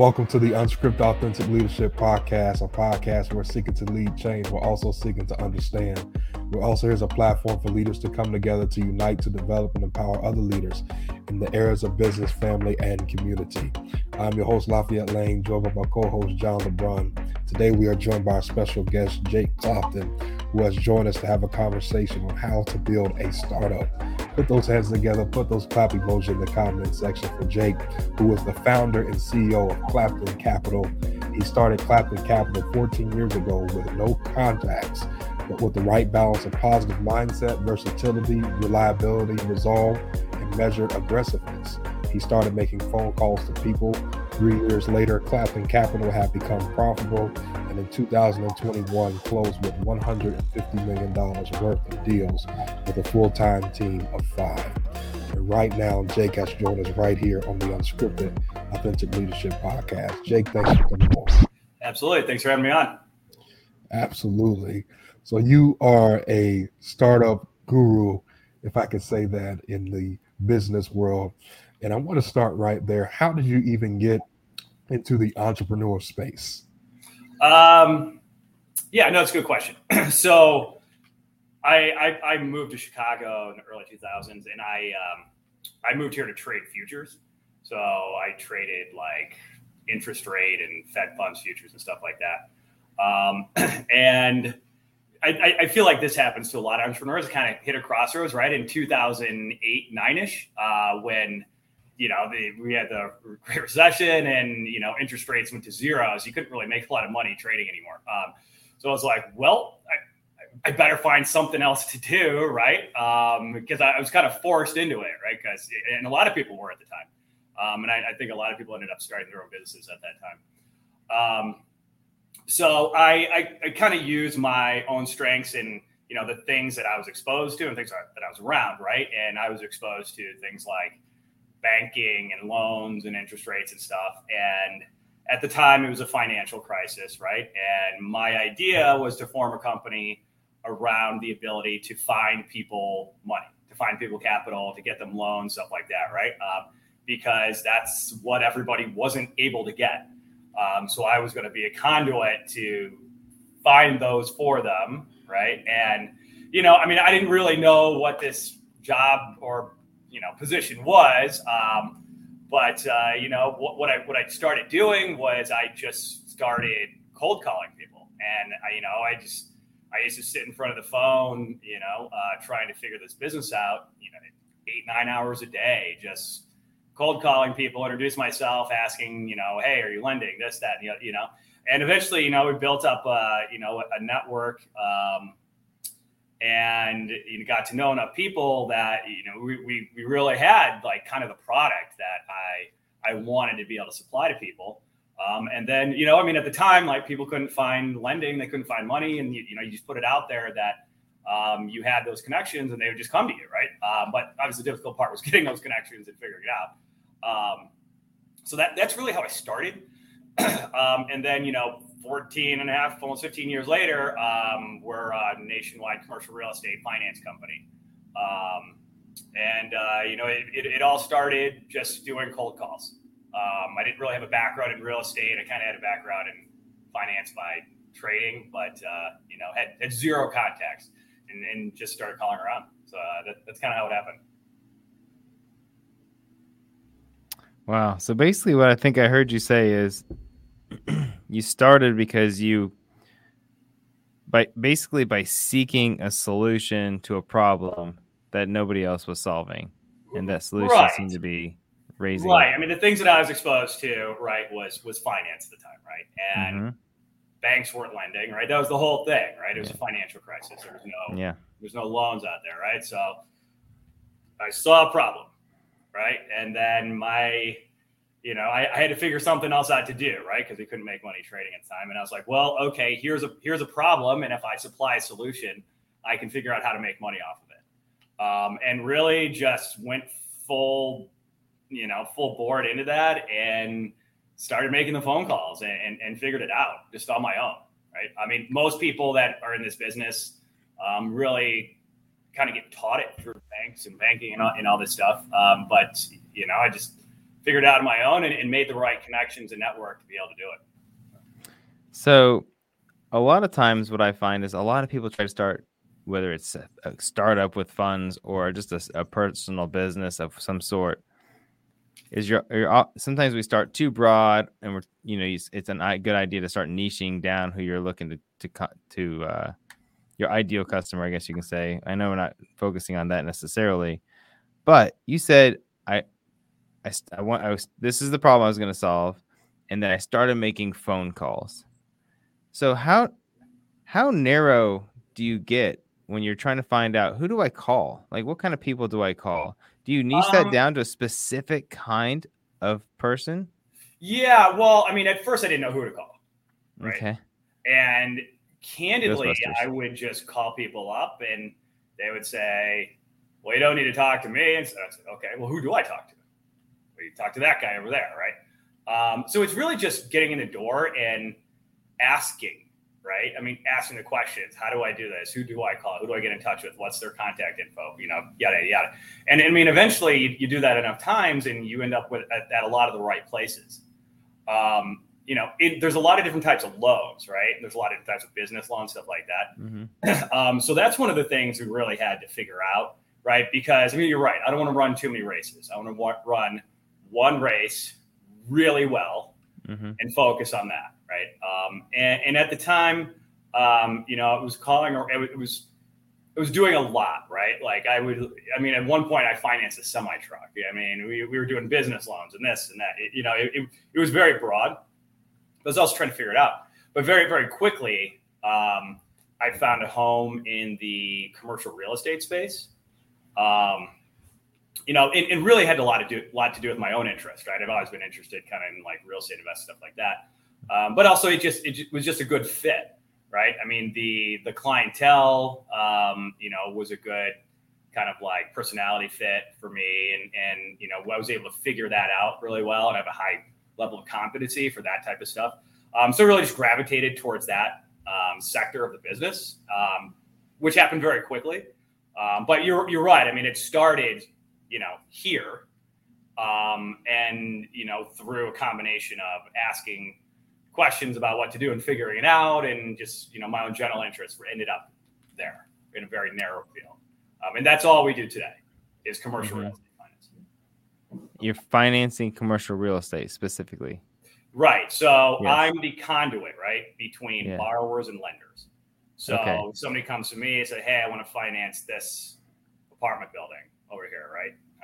Welcome to the Unscripted Authentic Leadership Podcast, a podcast where we're seeking to lead change, we're also seeking to understand. We're also here's a platform for leaders to come together to unite, to develop, and empower other leaders in the areas of business, family, and community. I'm your host, Lafayette Lane, joined by my co-host, John LeBron. Today, we are joined by our special guest, Jake Clopton, who has joined us to have a conversation on how to build a startup put those hands together, put those clap emoji in the comment section for Jake, who is the founder and CEO of Clopton Capital. He started Clopton Capital 14 years ago with no contacts, but with the right balance of positive mindset, versatility, reliability, resolve, and measured aggressiveness. He started making phone calls to people. Three years later, Clopton Capital had become profitable and in 2021 closed with $150 million worth of deals with a full-time team of five. And right now, Jake has joined us right here on the Unscripted Authentic Leadership Podcast. Jake, thanks for coming on. Absolutely. Thanks for having me on. Absolutely. So you are a startup guru, if I could say that, in the business world. And I want to start right there. How did you even get into the entrepreneur space? Um, yeah, no, it's a good question. so I, I, I moved to Chicago in the early 2000s, and I um, I moved here to trade futures. So I traded like interest rate and Fed funds futures and stuff like that. Um, and I, I, feel like this happens to a lot of entrepreneurs. Kind of hit a crossroads, right? In 2008, nine ish, uh, when you know, the, we had the Great Recession and, you know, interest rates went to zero. So you couldn't really make a lot of money trading anymore. Um, so I was like, well, I, I, better find something else to do, right? Um, because I, I, was kind of forced into it, right? Because, and a lot of people were at the time. Um, and I, I, think a lot of people ended up starting their own businesses at that time. Um, so I, I kind of used my own strengths and, you know, the things that I was exposed to and things that I was around, right? And I was exposed to things like, banking and loans and interest rates and stuff. And at the time, it was a financial crisis, right? And my idea was to form a company around the ability to find people money, to find people capital, to get them loans, stuff like that, right? Um, because that's what everybody wasn't able to get. Um, so I was going to be a conduit to find those for them, right? And you know, I mean, I didn't really know what this job or you know position was. Um, but uh, you know what, what I what I started doing was I just started cold calling people, and I, you know I just I used to sit in front of the phone, you know, uh, trying to figure this business out, you know, eight nine hours a day, just cold calling people, introduce myself, asking, you know, hey, are you lending this that you know, and eventually, you know, we built up, uh, you know, a network. Um, and you got to know enough people that you know we, we, we really had like kind of the product that I I wanted to be able to supply to people. Um, and then you know I mean at the time like people couldn't find lending, they couldn't find money, and you, you know you just put it out there that um, you had those connections and they would just come to you, right? Um, but obviously the difficult part was getting those connections and figuring it out. Um, so that that's really how I started. Um, and then you know 14 and a half, almost 15 years later, um, we're a nationwide commercial real estate finance company. Um, and, uh, you know, it, it, it, all started just doing cold calls. Um, I didn't really have a background in real estate. I kind of had a background in finance by trading, but, uh, you know, had, had zero contacts and, and, just started calling around. So uh, that, that's kind of how it happened. Wow. So basically, what I think I heard you say is you started because you by basically by seeking a solution to a problem that nobody else was solving. And that solution right. seemed to be raising right. I mean the things that i was exposed to right was was finance at the time right? And mm-hmm. banks weren't lending right? That was the whole thing right? It was yeah. a financial crisis. There was no yeah. there's no loans out there right? So i saw a problem right? And then my you know, I, I, had to figure something else out to do, right? Because we couldn't make money trading at the time. And I was like, well, okay, here's a here's a problem, and if I supply a solution, I can figure out how to make money off of it. Um, and really just went full, you know, full board into that and started making the phone calls and, and, and figured it out just on my own, right? I mean, most people that are in this business um, really kind of get taught it through banks and banking and all, and all this stuff. Um, but you know, I just figured out on my own and, and made the right connections and network to be able to do it. So, a lot of times, what I find is a lot of people try to start, whether it's a, startup with funds or just a, a, personal business of some sort. Is your, your sometimes we start too broad, and we're you know it's a good idea to start niching down who you're looking to to to uh, your ideal customer, I guess you can say. I know we're not focusing on that necessarily, but you said I I, want I was this is the problem I was going to solve, and then I started making phone calls. So how how narrow do you get when you're trying to find out who do I call? Like what kind of people do I call? Do you niche um, that down to a specific kind of person? Yeah, well, I mean, at first I didn't know who to call. Right? Okay. And candidly, I would just call people up and they would say, Well, you don't need to talk to me. And so I said, Okay, well, who do I talk to? Talk to that guy over there, right? Um, so it's really just getting in the door and asking, right? I mean, asking the questions. How do I do this? Who do I call? Who do I get in touch with? What's their contact info? You know, yada yada. And I mean, eventually you, you do that enough times, and you end up with at, at a lot of the right places. Um, you know, it, there's a lot of different types of loans, right? There's a lot of different types of business loans, stuff like that. Mm-hmm. um, so that's one of the things we really had to figure out, right? Because I mean, you're right. I don't want to run too many races. I want to run one race really well mm-hmm. and focus on that, right? Um, and, and, at the time, um, you know, it was calling or it was it was doing a lot, right? Like I would, I mean, at one point I financed a semi truck. I mean, we, we were doing business loans and this and that. It, you know, it, it, it was very broad I was also trying to figure it out. But very, very quickly, um, I found a home in the commercial real estate space. Um, you know, it, it, really had a lot to do, a lot to do with my own interest, right? I've always been interested, kind of in like real estate investment stuff like that. Um, but also, it just it was just a good fit, right? I mean, the the clientele, um, you know, was a good kind of like personality fit for me, and and you know, I was able to figure that out really well, and I have a high level of competency for that type of stuff. Um, so really just gravitated towards that um, sector of the business, um, which happened very quickly. Um, but you're you're right. I mean, it started, you know, here, um, and you know, through a combination of asking questions about what to do and figuring it out, and just you know, my own general interests ended up there in a very narrow field. Um, and that's all we do today is commercial mm-hmm. real estate financing. you're financing commercial real estate specifically. Right. So yes. I'm the conduit, right, between yeah. borrowers and lenders. So okay. somebody comes to me and say, "Hey, I want to finance this apartment building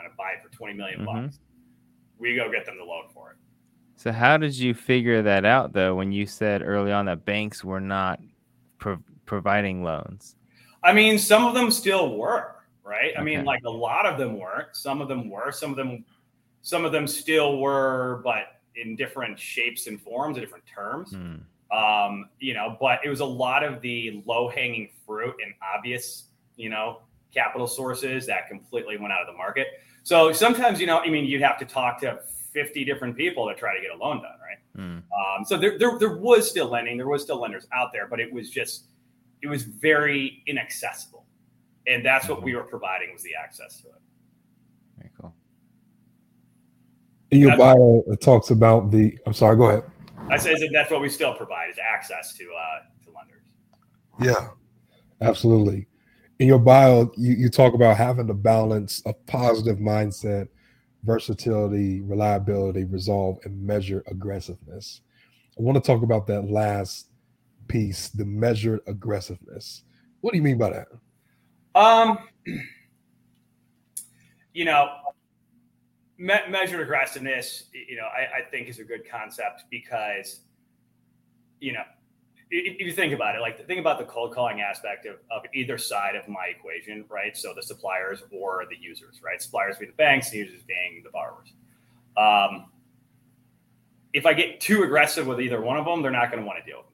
Kind of buy it for 20 million mm-hmm. bucks." We go get them the loan for it. So how did you figure that out though when you said early on that banks were not pro- providing loans? I mean, some of them still were, right? Okay. I mean, like a lot of them weren't. Some of them were. Some of them some of them still were, but in different shapes and forms, and different terms. Mm. Um, you know, but it was a lot of the low hanging fruit and obvious, you know, capital sources that completely went out of the market. So sometimes, you know, I mean, you'd have to talk to 50 different people to try to get a loan done, right? Mm. Um, so there, there, there was still lending, there was still lenders out there, but it was just, it was very inaccessible. And that's what we were providing was the access to it. In your bio, it talks about the. I'm sorry. Go ahead. I say that's what we still provide is access to uh, to lenders. Yeah, absolutely. In your bio, you, you talk about having the balance of positive mindset, versatility, reliability, resolve, and measure aggressiveness. I want to talk about that last piece, the measured aggressiveness. What do you mean by that? Um, you know, me- measured aggressiveness, you know, I, I, think is a good concept because, you know, if, you think about it, like think about the cold calling aspect of, of either side of my equation, right? So the suppliers or the users, right? Suppliers being the banks, the users being the borrowers. Um, if I get too aggressive with either one of them, they're not going to want to deal with me.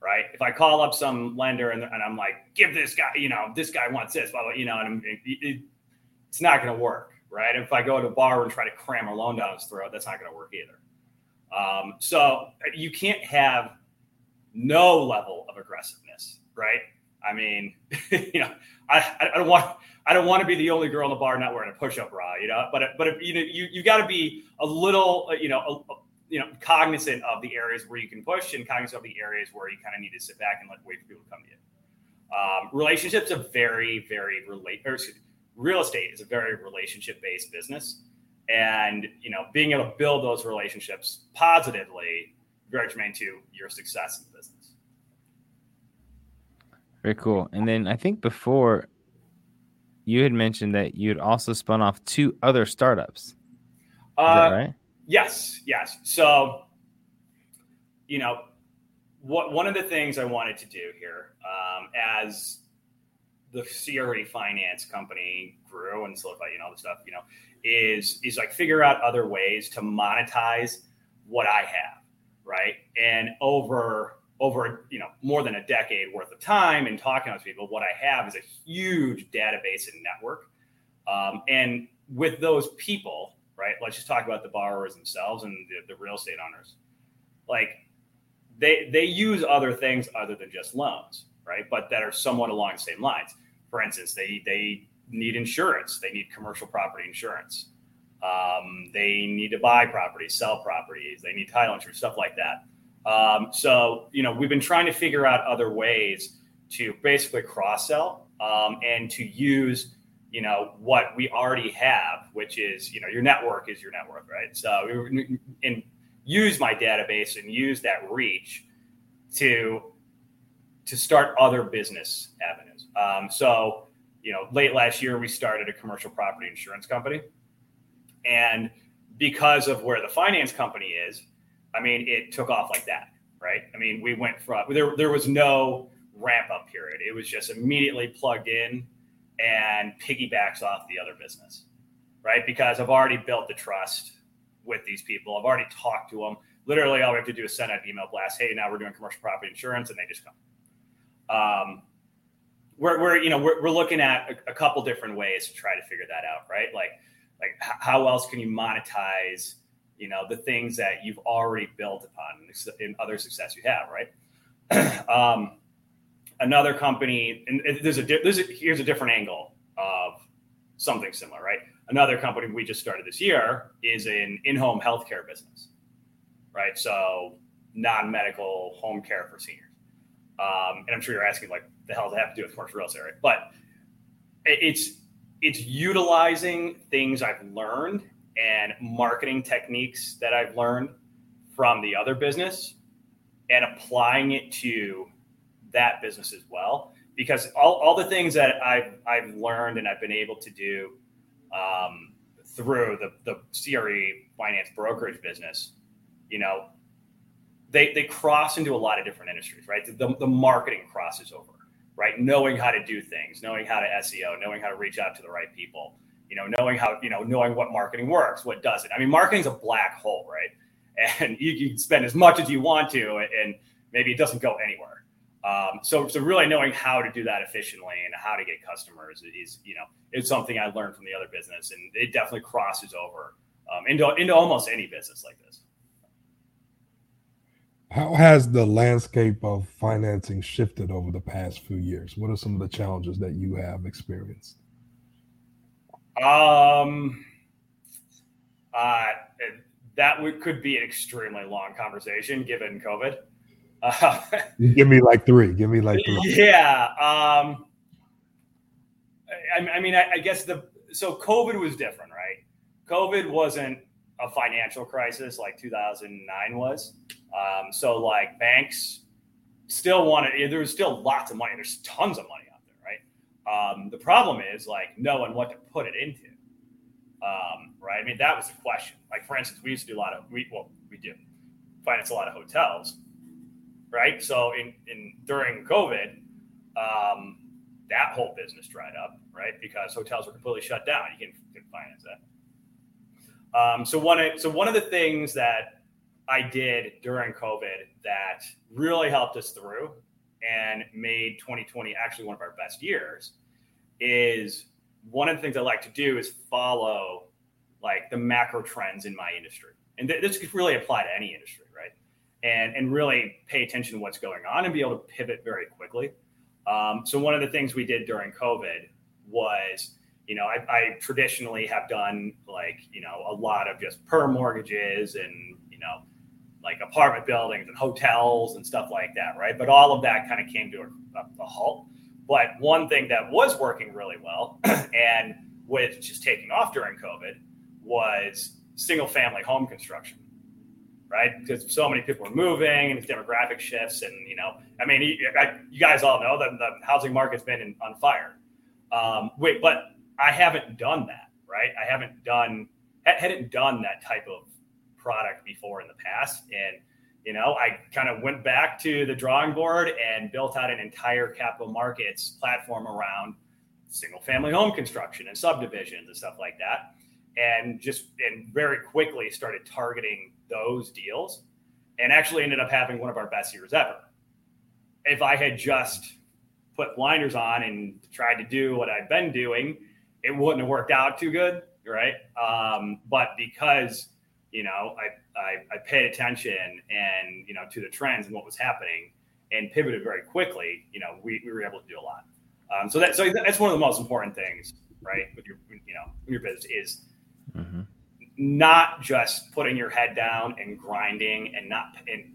Right. If I call up some lender and, and I'm like, give this guy, you know, this guy wants this, blah, blah, you know, and it, it, it's not going to work right? If I go to a borrower and try to cram a loan down his throat, that's not going to work either. Um, so you can't have no level of aggressiveness, right? I mean, you know, I, I don't want I don't want to be the only girl in the bar not wearing a push-up bra, you know. But but you know you you got to be a little you know a, you know cognizant of the areas where you can push and cognizant of the areas where you kind of need to sit back and let wait for people to come to you. Um, relationships are very very relate or real estate is a very relationship based business, and you know being able to build those relationships positively very germane to your success in the business. Very cool. And then I think before you had mentioned that you had also spun off two other startups. Is uh, that right? Yes, yes. So, you know, what one of the things I wanted to do here, um, as the CRE finance company grew and solidified, you know, all the stuff, you know, is is like figure out other ways to monetize what I have, right? And over over you know more than a decade worth of time and talking to people, what I have is a huge database and network. Um, and with those people, right? Let's just talk about the borrowers themselves and the, the real estate owners. Like they they use other things other than just loans, right? But that are somewhat along the same lines. For instance, they they need insurance. They need commercial property insurance. Um, they need to buy properties, sell properties. They need title insurance, stuff like that. Um, so you know, we've been trying to figure out other ways to basically cross sell um, and to use you know what we already have, which is you know your network is your network, right? So and use my database and use that reach to to start other business avenues. Um, so you know, late last year we started a commercial property insurance company, and because of where the finance company is, I mean, it took off like that, right? I mean, we went from there. There was no ramp up period. It was just immediately plugged in and piggybacks off the other business, right? Because I've already built the trust with these people. I've already talked to them. Literally, all we have to do is send out an email blast. Hey, now we're doing commercial property insurance, and they just come. Um, we're, we're you know we're, we're looking at a, a couple different ways to try to figure that out, right? Like like how else can you monetize you know the things that you've already built upon in other success you have, right? um, another company, and there's a, there's a here's a different angle of something similar, right? Another company we just started this year is an in-home healthcare business, right? So non-medical home care for seniors. Um, and I'm sure you're asking like the hell does that have to do with commercial real estate, right? But it's it's utilizing things I've learned and marketing techniques that I've learned from the other business and applying it to that business as well. Because all, all the things that I've, I've learned and I've been able to do um, through the, the CRE finance brokerage business, you know, they, they cross into a lot of different industries, right? The, the marketing crosses over, right? Knowing how to do things, knowing how to SEO, knowing how to reach out to the right people, you know, knowing how, you know, knowing what marketing works, what doesn't. I mean, marketing's a black hole, right? And you can spend as much as you want to, and maybe it doesn't go anywhere. Um, so, so really knowing how to do that efficiently and how to get customers is, you know, it's something I learned from the other business, and it definitely crosses over um, into into almost any business like this. How has the landscape of financing shifted over the past few years? What are some of the challenges that you have experienced? Um, uh, that would, could be an extremely long conversation given COVID. Uh, Give me like three. Give me like three. Yeah. Um, I, I mean, I, I guess the so COVID was different, right? COVID wasn't a financial crisis like 2009 was. Um, so like banks still wanted there was still lots of money. There's tons of money out there, right? Um, the problem is like knowing what to put it into. Um, right? I mean, that was the question. Like for instance, we used to do a lot of we well we do finance a lot of hotels, right? So in in during COVID, um, that whole business dried up, right? Because hotels were completely shut down. You can, can finance that. Um, so one of, so one of the things that I did during COVID that really helped us through and made 2020 actually one of our best years is one of the things I like to do is follow like the macro trends in my industry. And th- this could really apply to any industry, right? And and really pay attention to what's going on and be able to pivot very quickly. Um, so one of the things we did during COVID was, you know, I, I traditionally have done like, you know, a lot of just per mortgages and, you know, like apartment buildings and hotels and stuff like that, right? But all of that kind of came to a, a, halt. But one thing that was working really well and with just taking off during COVID was single family home construction right? Because so many people are moving and demographic shifts. And, you know, I mean, you, you guys all know that the housing market's been in, on fire. Um, wait, but I haven't done that, right? I haven't done, hadn't done that type of product before in the past. And, you know, I kind of went back to the drawing board and built out an entire capital markets platform around single family home construction and subdivisions and stuff like that. And just, and very quickly started targeting those deals and actually ended up having one of our best years ever. If I had just put blinders on and tried to do what I've been doing, it wouldn't have worked out too good, right? Um, but because you know I, I, I paid attention and you know to the trends and what was happening and pivoted very quickly, you know we, we were able to do a lot. Um, so that so that's one of the most important things, right? With your you know your business is mm-hmm not just putting your head down and grinding and not and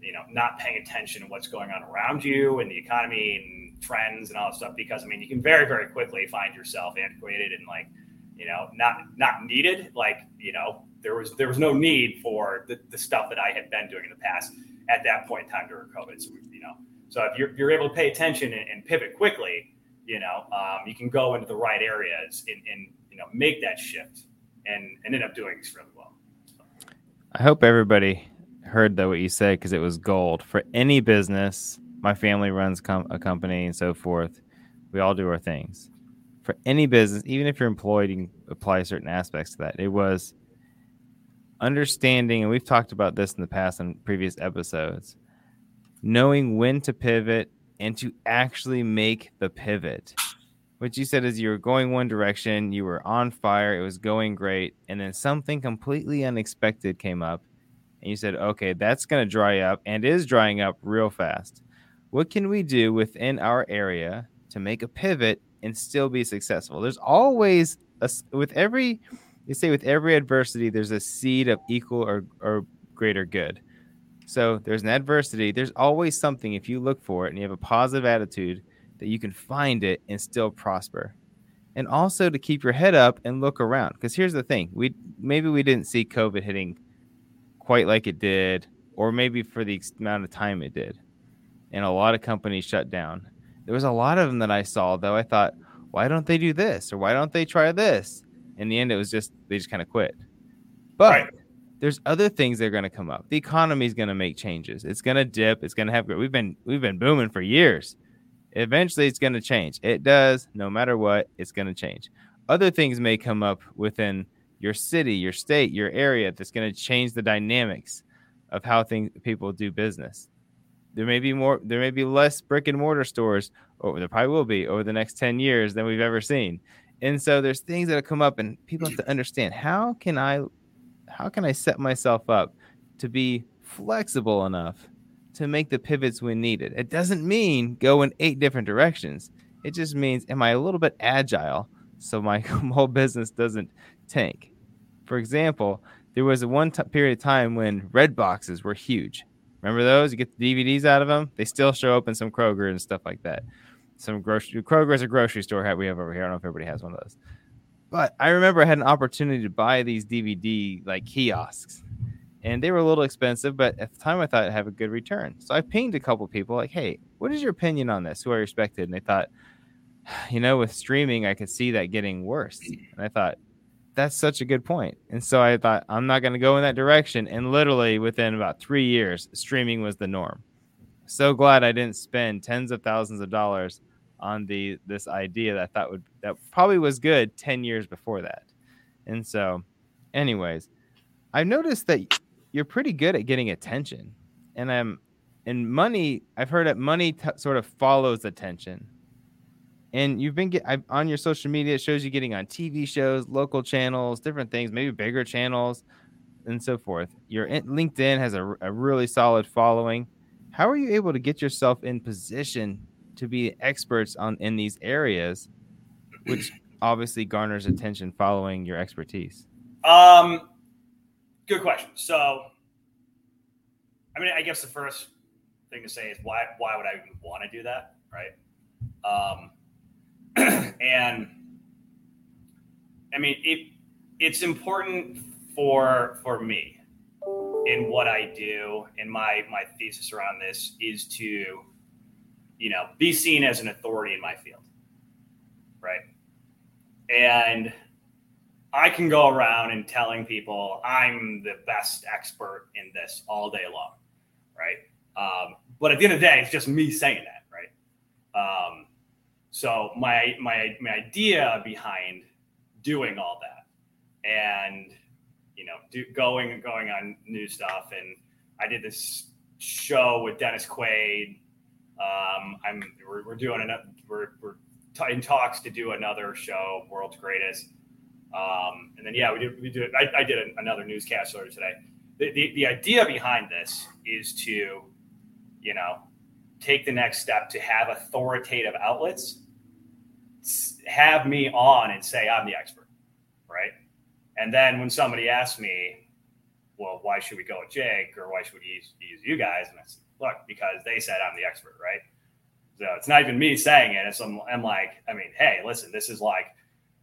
you know not paying attention to what's going on around you and the economy and trends and all that stuff because i mean you can very very quickly find yourself antiquated and like you know not not needed like you know there was there was no need for the, the stuff that i had been doing in the past at that point in time during covid so you know so if you're, you're able to pay attention and, and pivot quickly you know um, you can go into the right areas and, and you know make that shift and and end up doing extremely well. So. I hope everybody heard that what you said because it was gold for any business. My family runs com- a company and so forth. We all do our things. For any business, even if you're employed, you can apply certain aspects to that. It was understanding, and we've talked about this in the past in previous episodes, knowing when to pivot and to actually make the pivot what you said is you were going one direction, you were on fire, it was going great, and then something completely unexpected came up, and you said, okay, that's going to dry up and is drying up real fast. What can we do within our area to make a pivot and still be successful? There's always a, with every, you say with every adversity, there's a seed of equal or, or greater good. So there's an adversity. There's always something if you look for it and you have a positive attitude that you can find it and still prosper. And also to keep your head up and look around. Because here's the thing we maybe we didn't see COVID hitting quite like it did, or maybe for the amount of time it did. And a lot of companies shut down. There was a lot of them that I saw, though. I thought, why don't they do this? Or why don't they try this? In the end, it was just, they just kind of quit. But right. there's other things that are going to come up. The economy is going to make changes. It's going to dip. It's going to have, we've been, we've been booming for years eventually it's going to change. It does, no matter what, it's going to change. Other things may come up within your city, your state, your area that's going to change the dynamics of how things people do business. There may be more, there may be less brick and mortar stores, or there probably will be over the next 10 years than we've ever seen. And so there's things that come up and people have to understand how can I how can I set myself up to be flexible enough to make the pivots when needed. It doesn't mean go in eight different directions. It just means am I a little bit agile so my whole business doesn't tank. For example, there was a one t- period of time when red boxes were huge. Remember those? You get the DVDs out of them. They still show up in some Kroger and stuff like that. Some grocery Kroger is a grocery store we have over here. I don't know if everybody has one of those. But I remember I had an opportunity to buy these DVD like kiosks and they were a little expensive, but at the time I thought I'd have a good return. So I pinged a couple people like, "Hey, what is your opinion on this?" Who I respected, and they thought, you know, with streaming, I could see that getting worse. And I thought, that's such a good point. And so I thought, I'm not going to go in that direction. And literally within about three years, streaming was the norm. So glad I didn't spend tens of thousands of dollars on the this idea that I thought would that probably was good 10 years before that. And so, anyways, I've noticed that you're pretty good at getting attention, and I'm and money. I've heard that money t- sort of follows attention, and you've been get I, on your social media. It shows you getting on TV shows, local channels, different things, maybe bigger channels, and so forth. Your LinkedIn has a, a really solid following. How are you able to get yourself in position to be experts on in these areas, which obviously garners attention following your expertise? Um, good question. So, I mean, I guess the first thing to say is why why would I even want to do that, right? Um, and I mean it it's important for for me in what I do and my my thesis around this is to you know be seen as an authority in my field, right? And I can go around and telling people I'm the best expert in this all day long, right? Um, but at the end of the day, it's just me saying that, right? Um, so my my my idea behind doing all that and you know do, going going on new stuff and I did this show with Dennis Quaid. Um, I'm we're, we're doing another we're, we're t- in talks to do another show, World's Greatest. Um, and then yeah, we did we did I, I did another newscast earlier today. The, the, the idea behind this is to you know, take the next step to have authoritative outlets have me on and say I'm the expert, right? And then when somebody asks me, well, why should we go with Jake or why should we use, use you guys? And I said, look, because they said I'm the expert, right? So it's not even me saying it. It's I'm, I'm like, I mean, hey, listen, this is like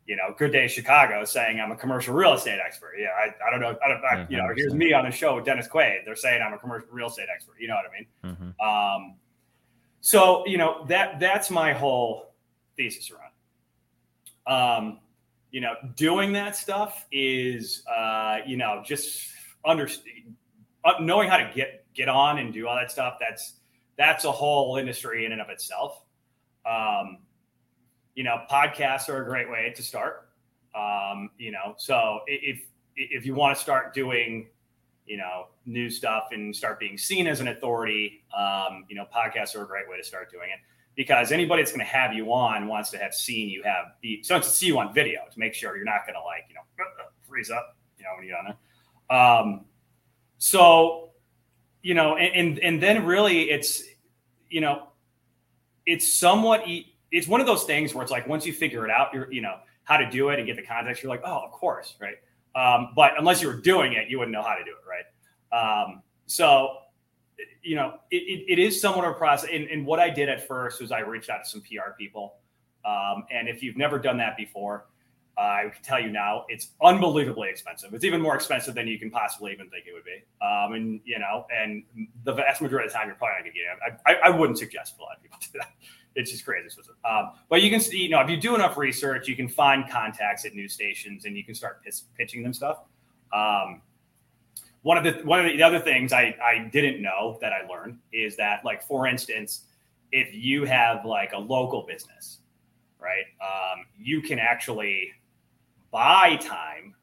you know, Good Day Chicago saying I'm a commercial real estate expert. Yeah, I, I don't know. I don't, I, you know, here's me on the show with Dennis Quaid. They're saying I'm a commercial real estate expert. You know what I mean? Mm-hmm. Um, so you know that that's my whole thesis around. Um, you know, doing that stuff is uh, you know just understand, uh, knowing how to get get on and do all that stuff. That's that's a whole industry in and of itself. Um, you know, podcasts are a great way to start. Um, you know, so if if you want to start doing, you know, new stuff and start being seen as an authority, um, you know, podcasts are a great way to start doing it because anybody that's going to have you on wants to have seen you have be so to see you on video to make sure you're not going to like you know freeze up, you know, when you're on there. Um, so, you know, and, and and then really it's you know, it's somewhat. It's one of those things where it's like once you figure it out, you're you know how to do it and get the context, you're like, oh, of course, right? Um, but unless you were doing it, you wouldn't know how to do it, right? Um, so you know, it, it, it is somewhat of a process. And, and, what I did at first was I reached out to some PR people. Um, and if you've never done that before, uh, I can tell you now, it's unbelievably expensive. It's even more expensive than you can possibly even think it would be. Um, and you know, and the vast majority of the time, you're probably not going to get it. I, I, wouldn't suggest a lot of people do that it's just crazy. Um, but you can see, you know, if you do enough research, you can find contacts at news stations and you can start pitching them stuff. Um, one of the one of the other things I, I didn't know that I learned is that, like, for instance, if you have like a local business, right, um, you can actually buy time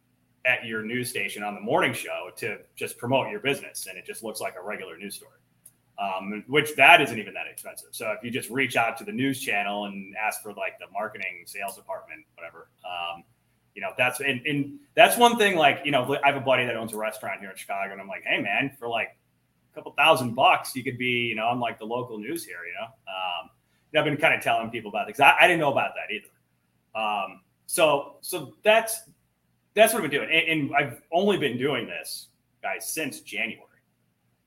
at your news station on the morning show to just promote your business, and it just looks like a regular news story um, which that isn't even that expensive. So if you just reach out to the news channel and ask for like the marketing sales department, whatever, um, you know, that's and, and that's one thing. Like, you know, I have a buddy that owns a restaurant here in Chicago, and I'm like, hey man, for like a couple thousand bucks, you could be, you know, on like the local news here. You know, um, I've been kind of telling people about it because I, I, didn't know about that either. Um, so so that's that's what I've been doing, and, and I've only been doing this, guys, since January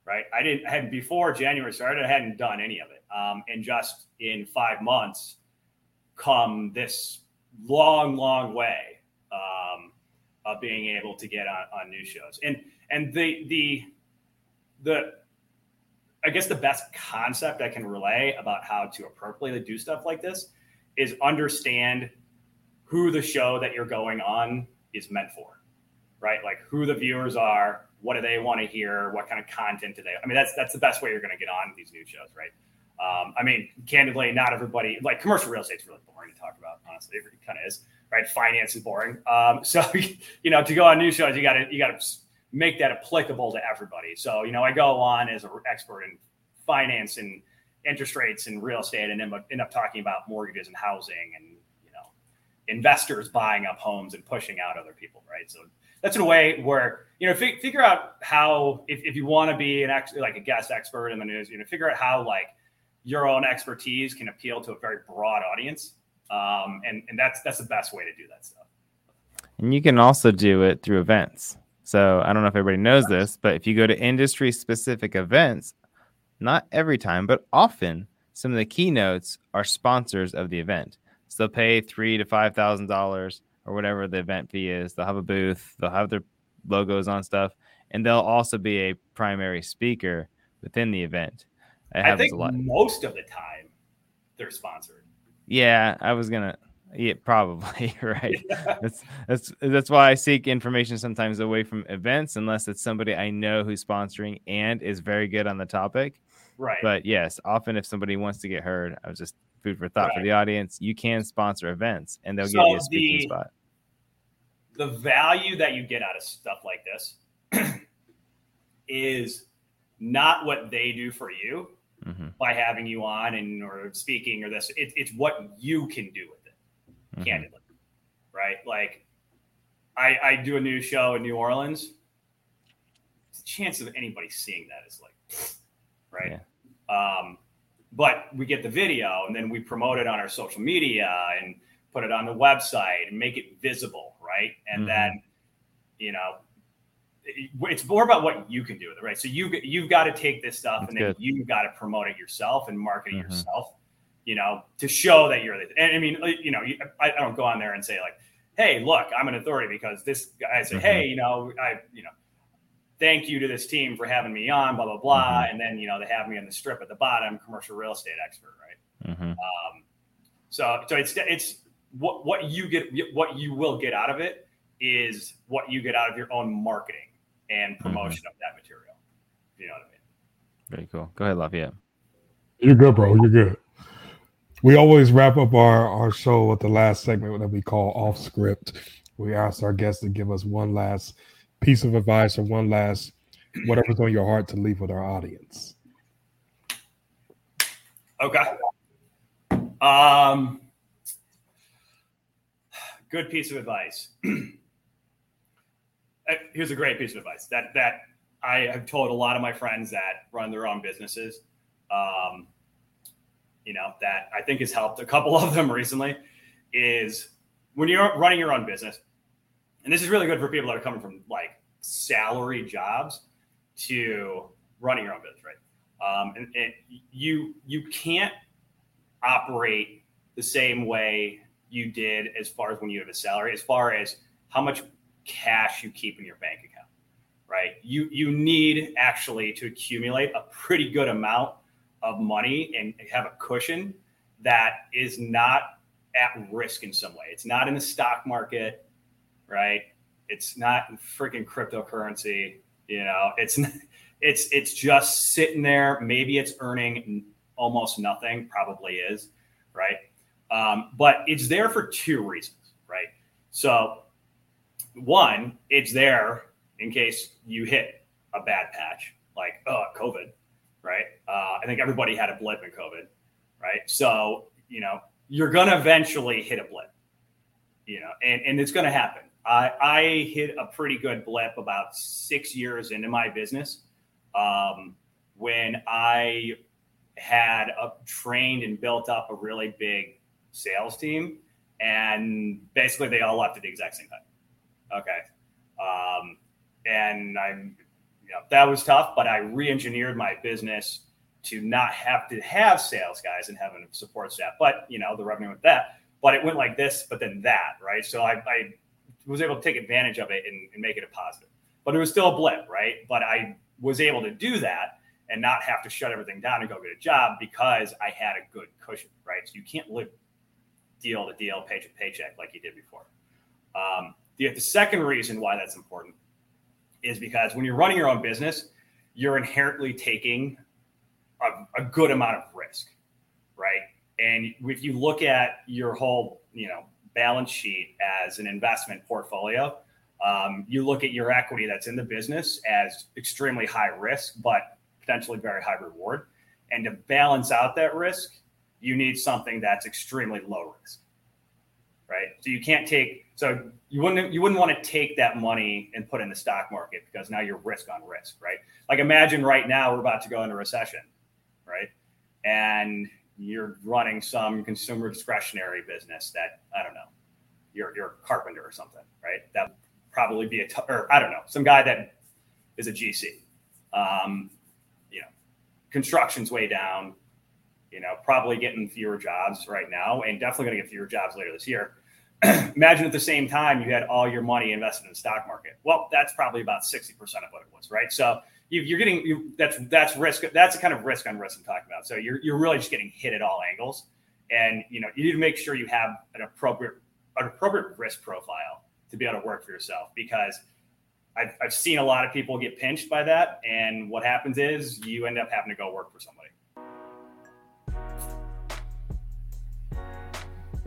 right? I didn't I had before January started, I hadn't done any of it. Um, and just in five months, come this long, long way um, of being able to get on, on new shows. And and the the the I guess the best concept I can relay about how to appropriately do stuff like this is understand who the show that you're going on is meant for, right? Like who the viewers are, what do they want to hear? What kind of content do they? I mean, that's that's the best way you're going to get on these new shows, right? Um, I mean, candidly, not everybody like commercial real estate is really boring to talk about. Honestly, it kind of is, right? Finance is boring. Um, so you know, to go on new shows, you got to you got to make that applicable to everybody. So you know, I go on as an expert in finance and interest rates and real estate, and end up, talking about mortgages and housing and you know, investors buying up homes and pushing out other people, right? So that's in a way where you know f- figure out how if, if you want to be an ex- like a guest expert in the news you know figure out how like your own expertise can appeal to a very broad audience. Um, and, and that's, that's the best way to do that stuff. And you can also do it through events. So I don't know if everybody knows this, but if you go to industry specific events, not every time, but often some of the keynotes are sponsors of the event. So they'll pay three to five thousand dollars or whatever the event fee is. They'll have a booth, they'll have their logos on stuff, and they'll also be a primary speaker within the event. I think most of the time they're sponsored. Yeah, I was gonna. Yeah, probably right. Yeah. That's that's that's why I seek information sometimes away from events, unless it's somebody I know who's sponsoring and is very good on the topic. Right. But yes, often if somebody wants to get heard, I was just food for thought right. for the audience. You can sponsor events, and they'll so give you a speaking the, spot. The value that you get out of stuff like this is not what they do for you mm-hmm. by having you on and or speaking or this. It, it's what you can do with it, mm-hmm. candidly, right? Like, I, I do a new show in New Orleans. The chance of anybody seeing that is like, right? Yeah. Um, but we get the video and then we promote it on our social media and put it on the website and make it visible, right? And mm-hmm. then, you know, it's more about what you can do with it, right? So you you've got to take this stuff That's and then good. you've got to promote it yourself and market it mm-hmm. yourself, you know, to show that you're. The, and I mean, you know, I, I, don't go on there and say like, "Hey, look, I'm an authority," because this guy said, mm-hmm. "Hey, you know, I, you know, thank you to this team for having me on, blah blah blah," mm-hmm. and then you know they have me on the strip at the bottom, commercial real estate expert, right? Mm-hmm. Um, so so it's it's what what you get what you will get out of it is what you get out of your own marketing and mm-hmm. promotion mm-hmm. of that material. You know what I mean? Very cool. Go ahead, Lafayette. You're good, bro. You're good. We always wrap up our, our show with the last segment that we call off script. We ask our guests to give us one last piece of advice or one last whatever's on your heart to leave with our audience. Okay. Um, good piece of advice. Uh, here's a great piece of advice that that I have told a lot of my friends that run their own businesses. Um, you know that I think has helped a couple of them recently is when you're running your own business, and this is really good for people that are coming from like salary jobs to running your own business, right? Um, and, and you you can't operate the same way you did as far as when you have a salary, as far as how much cash you keep in your bank account, right? You you need actually to accumulate a pretty good amount of money and have a cushion that is not at risk in some way. It's not in the stock market, right? It's not in freaking cryptocurrency. You know, it's it's it's just sitting there. Maybe it's earning almost nothing. Probably is, right? Um, but it's there for two reasons, right? So one, it's there in case you hit a bad patch, like oh, COVID, right? Uh, I think everybody had a blip in COVID, right? So you know you're gonna eventually hit a blip, you know, and and it's gonna happen. I I hit a pretty good blip about six years into my business, um, when I had trained and built up a really big sales team, and basically they all left at the exact same time. Okay. Um, and I'm, you know, that was tough, but I re-engineered my business to not have to have sales guys and having a support staff. But you know, the revenue with that. But it went like this, but then that, right? So I, I was able to take advantage of it and, and make it a positive. But it was still a blip, right? But I was able to do that and not have to shut everything down and go get a job because I had a good cushion, right? So you can't live deal to deal, paycheck to paycheck like you did before. Um, the, the second reason why that's important is because when you're running your own business, you're inherently taking a, a good amount of risk, right? And if you look at your whole, you know, balance sheet as an investment portfolio, um, you look at your equity that's in the business as extremely high risk, but potentially very high reward. And to balance out that risk, you need something that's extremely low risk, right? So you can't take so you wouldn't you wouldn't want to take that money and put in the stock market because now you're risk on risk, right? Like imagine right now we're about to go into recession, right? and you're running some consumer discretionary business that I don't know, you're you're a carpenter or something, right? That would probably be a t- or I don't know, some guy that is a GC. Um, you know, construction's way down. You know, probably getting fewer jobs right now, and definitely going to get fewer jobs later this year. Imagine at the same time you had all your money invested in the stock market. Well, that's probably about sixty percent of what it was, right? So you, are getting you, that's that's risk. That's the kind of risk on risk I'm talking about. So you're you're really just getting hit at all angles, and you know you need to make sure you have an appropriate an appropriate risk profile to be able to work for yourself because I've, I've seen a lot of people get pinched by that. And what happens is you end up having to go work for somebody.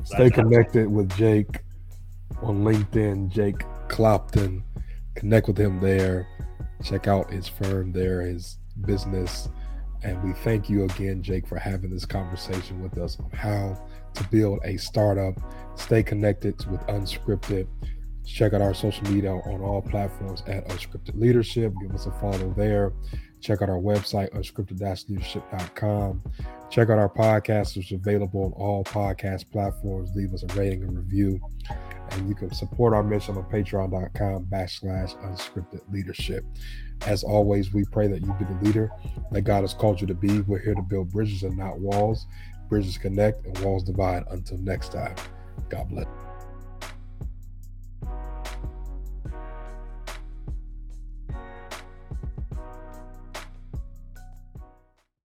Stay connected with Jake on LinkedIn, Jake Clopton. Connect with him there. Check out his firm there, his business. And we thank you again, Jake, for having this conversation with us on how to build a startup. Stay connected with Unscripted. Check out our social media on all platforms at Unscripted Leadership. Give us a follow there. Check out our website, unscripted-leadership.com. Check out our podcast, which is available on all podcast platforms. Leave us a rating and review. And you can support our mission on patreon.com backslash unscripted leadership. As always, we pray that you be the leader that God has called you to be. We're here to build bridges and not walls. Bridges connect and walls divide. Until next time, God bless.